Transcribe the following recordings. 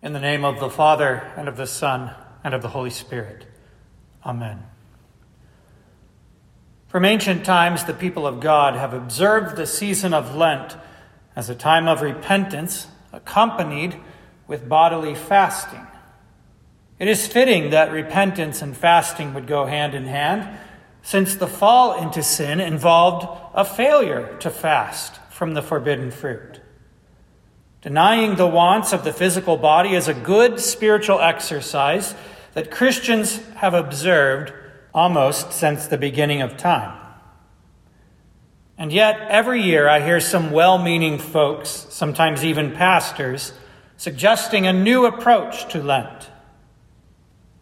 In the name of the Father, and of the Son, and of the Holy Spirit. Amen. From ancient times, the people of God have observed the season of Lent as a time of repentance accompanied with bodily fasting. It is fitting that repentance and fasting would go hand in hand, since the fall into sin involved a failure to fast from the forbidden fruit. Denying the wants of the physical body is a good spiritual exercise that Christians have observed almost since the beginning of time. And yet, every year I hear some well meaning folks, sometimes even pastors, suggesting a new approach to Lent.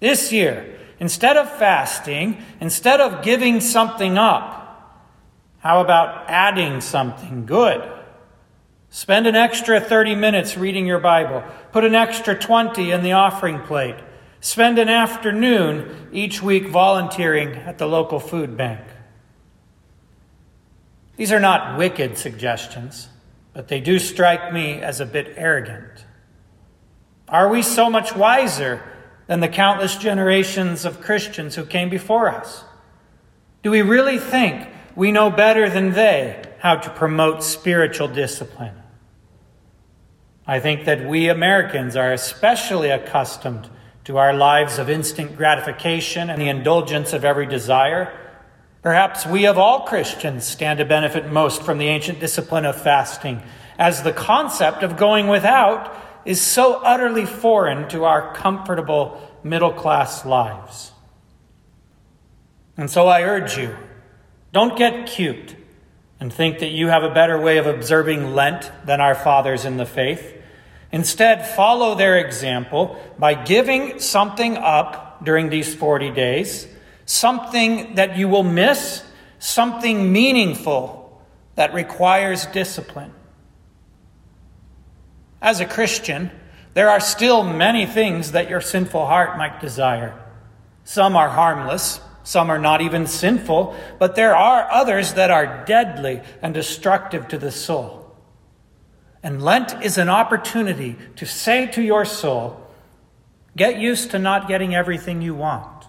This year, instead of fasting, instead of giving something up, how about adding something good? Spend an extra 30 minutes reading your Bible. Put an extra 20 in the offering plate. Spend an afternoon each week volunteering at the local food bank. These are not wicked suggestions, but they do strike me as a bit arrogant. Are we so much wiser than the countless generations of Christians who came before us? Do we really think we know better than they how to promote spiritual discipline? I think that we Americans are especially accustomed to our lives of instant gratification and the indulgence of every desire. Perhaps we of all Christians stand to benefit most from the ancient discipline of fasting, as the concept of going without is so utterly foreign to our comfortable middle class lives. And so I urge you don't get cute and think that you have a better way of observing Lent than our fathers in the faith. Instead, follow their example by giving something up during these 40 days, something that you will miss, something meaningful that requires discipline. As a Christian, there are still many things that your sinful heart might desire. Some are harmless, some are not even sinful, but there are others that are deadly and destructive to the soul. And Lent is an opportunity to say to your soul, get used to not getting everything you want.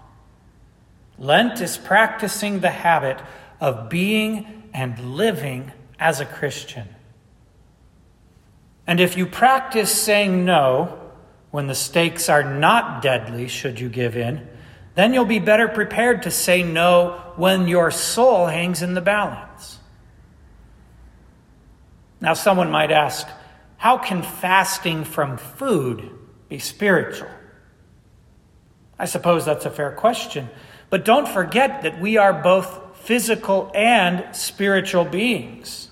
Lent is practicing the habit of being and living as a Christian. And if you practice saying no when the stakes are not deadly, should you give in, then you'll be better prepared to say no when your soul hangs in the balance. Now, someone might ask, how can fasting from food be spiritual? I suppose that's a fair question. But don't forget that we are both physical and spiritual beings.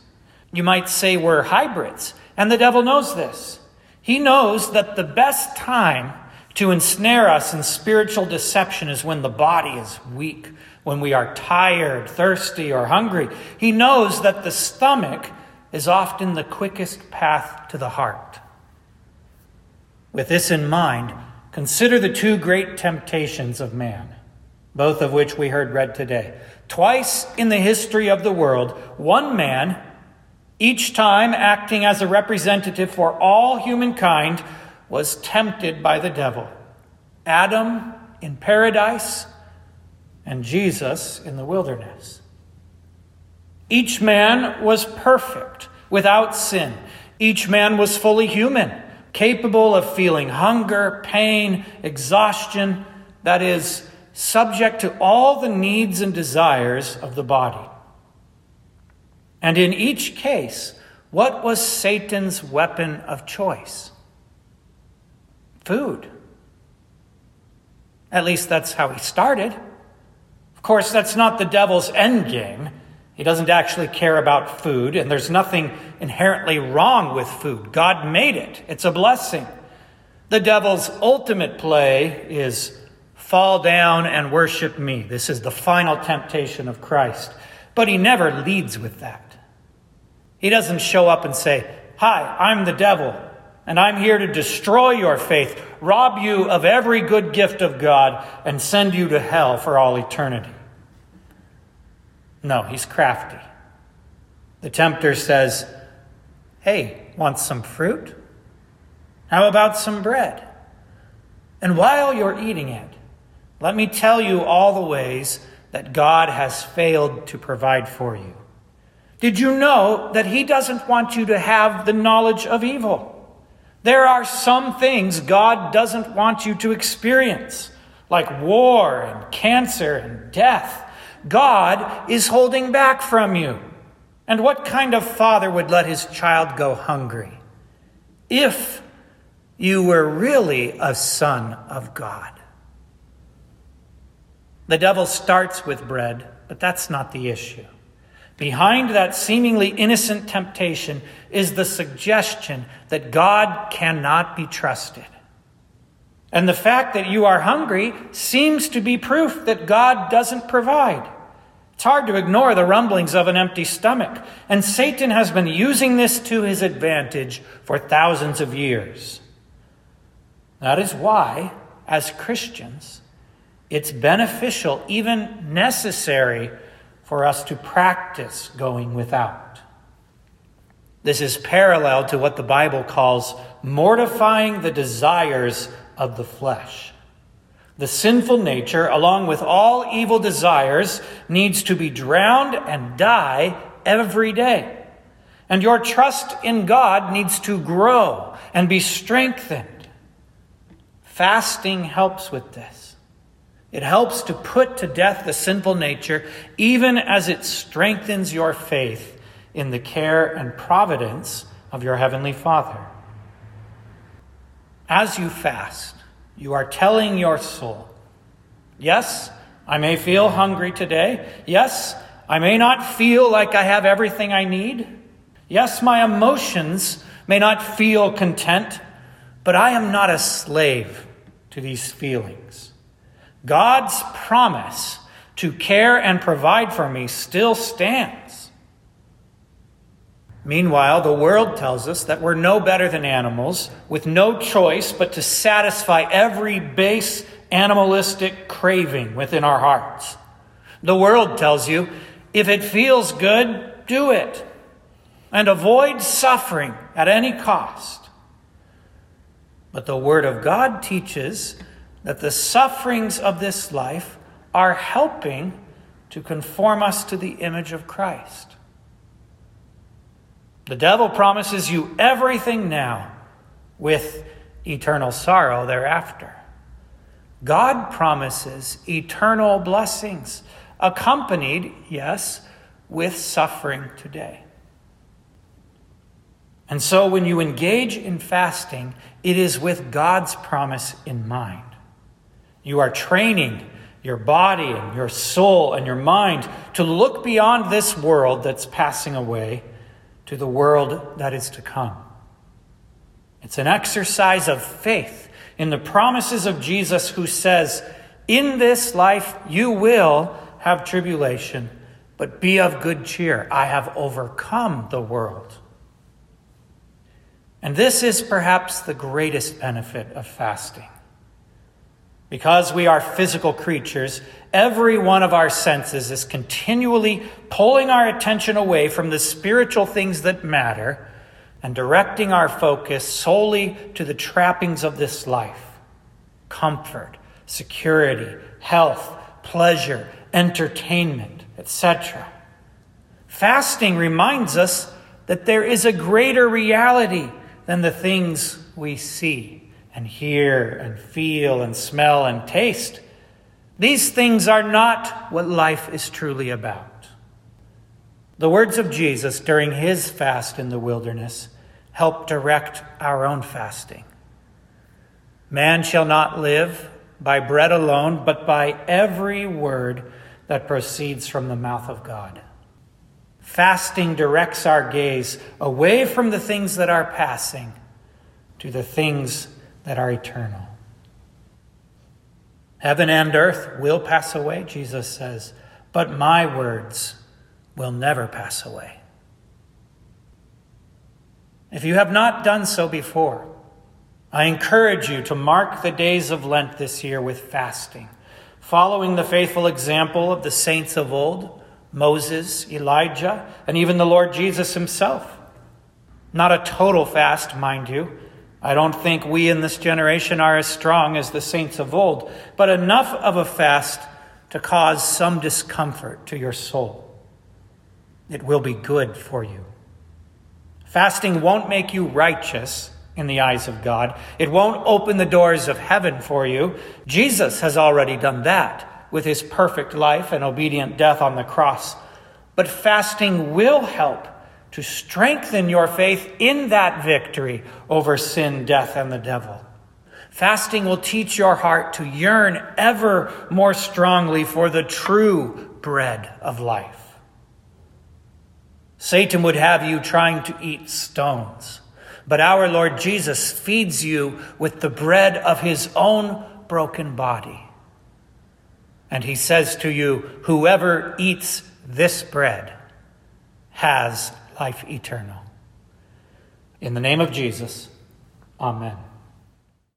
You might say we're hybrids, and the devil knows this. He knows that the best time to ensnare us in spiritual deception is when the body is weak, when we are tired, thirsty, or hungry. He knows that the stomach is often the quickest path to the heart. With this in mind, consider the two great temptations of man, both of which we heard read today. Twice in the history of the world, one man, each time acting as a representative for all humankind, was tempted by the devil. Adam in paradise and Jesus in the wilderness. Each man was perfect, without sin. Each man was fully human, capable of feeling hunger, pain, exhaustion, that is, subject to all the needs and desires of the body. And in each case, what was Satan's weapon of choice? Food. At least that's how he started. Of course, that's not the devil's end game. He doesn't actually care about food, and there's nothing inherently wrong with food. God made it, it's a blessing. The devil's ultimate play is fall down and worship me. This is the final temptation of Christ. But he never leads with that. He doesn't show up and say, Hi, I'm the devil, and I'm here to destroy your faith, rob you of every good gift of God, and send you to hell for all eternity. No, he's crafty. The tempter says, Hey, want some fruit? How about some bread? And while you're eating it, let me tell you all the ways that God has failed to provide for you. Did you know that He doesn't want you to have the knowledge of evil? There are some things God doesn't want you to experience, like war and cancer and death. God is holding back from you. And what kind of father would let his child go hungry? If you were really a son of God. The devil starts with bread, but that's not the issue. Behind that seemingly innocent temptation is the suggestion that God cannot be trusted. And the fact that you are hungry seems to be proof that God doesn't provide. It's hard to ignore the rumblings of an empty stomach, and Satan has been using this to his advantage for thousands of years. That is why, as Christians, it's beneficial, even necessary, for us to practice going without. This is parallel to what the Bible calls mortifying the desires of the flesh. The sinful nature, along with all evil desires, needs to be drowned and die every day. And your trust in God needs to grow and be strengthened. Fasting helps with this. It helps to put to death the sinful nature, even as it strengthens your faith in the care and providence of your Heavenly Father. As you fast, you are telling your soul, Yes, I may feel hungry today. Yes, I may not feel like I have everything I need. Yes, my emotions may not feel content but I am not a slave to these feelings. God's promise to care and provide for me still stands. Meanwhile, the world tells us that we're no better than animals, with no choice but to satisfy every base animalistic craving within our hearts. The world tells you if it feels good, do it, and avoid suffering at any cost. But the Word of God teaches that the sufferings of this life are helping to conform us to the image of Christ. The devil promises you everything now with eternal sorrow thereafter. God promises eternal blessings, accompanied, yes, with suffering today. And so when you engage in fasting, it is with God's promise in mind. You are training your body and your soul and your mind to look beyond this world that's passing away to the world that is to come. It's an exercise of faith in the promises of Jesus, who says, In this life you will have tribulation, but be of good cheer. I have overcome the world. And this is perhaps the greatest benefit of fasting. Because we are physical creatures, every one of our senses is continually pulling our attention away from the spiritual things that matter and directing our focus solely to the trappings of this life comfort, security, health, pleasure, entertainment, etc. Fasting reminds us that there is a greater reality than the things we see and hear and feel and smell and taste. These things are not what life is truly about. The words of Jesus during his fast in the wilderness help direct our own fasting. Man shall not live by bread alone, but by every word that proceeds from the mouth of God. Fasting directs our gaze away from the things that are passing to the things that are eternal. Heaven and earth will pass away, Jesus says, but my words will never pass away. If you have not done so before, I encourage you to mark the days of Lent this year with fasting, following the faithful example of the saints of old Moses, Elijah, and even the Lord Jesus himself. Not a total fast, mind you, I don't think we in this generation are as strong as the saints of old, but enough of a fast to cause some discomfort to your soul. It will be good for you. Fasting won't make you righteous in the eyes of God. It won't open the doors of heaven for you. Jesus has already done that with his perfect life and obedient death on the cross. But fasting will help to strengthen your faith in that victory over sin, death, and the devil. Fasting will teach your heart to yearn ever more strongly for the true bread of life. Satan would have you trying to eat stones, but our Lord Jesus feeds you with the bread of his own broken body. And he says to you, Whoever eats this bread has life eternal. In the name of Jesus, amen.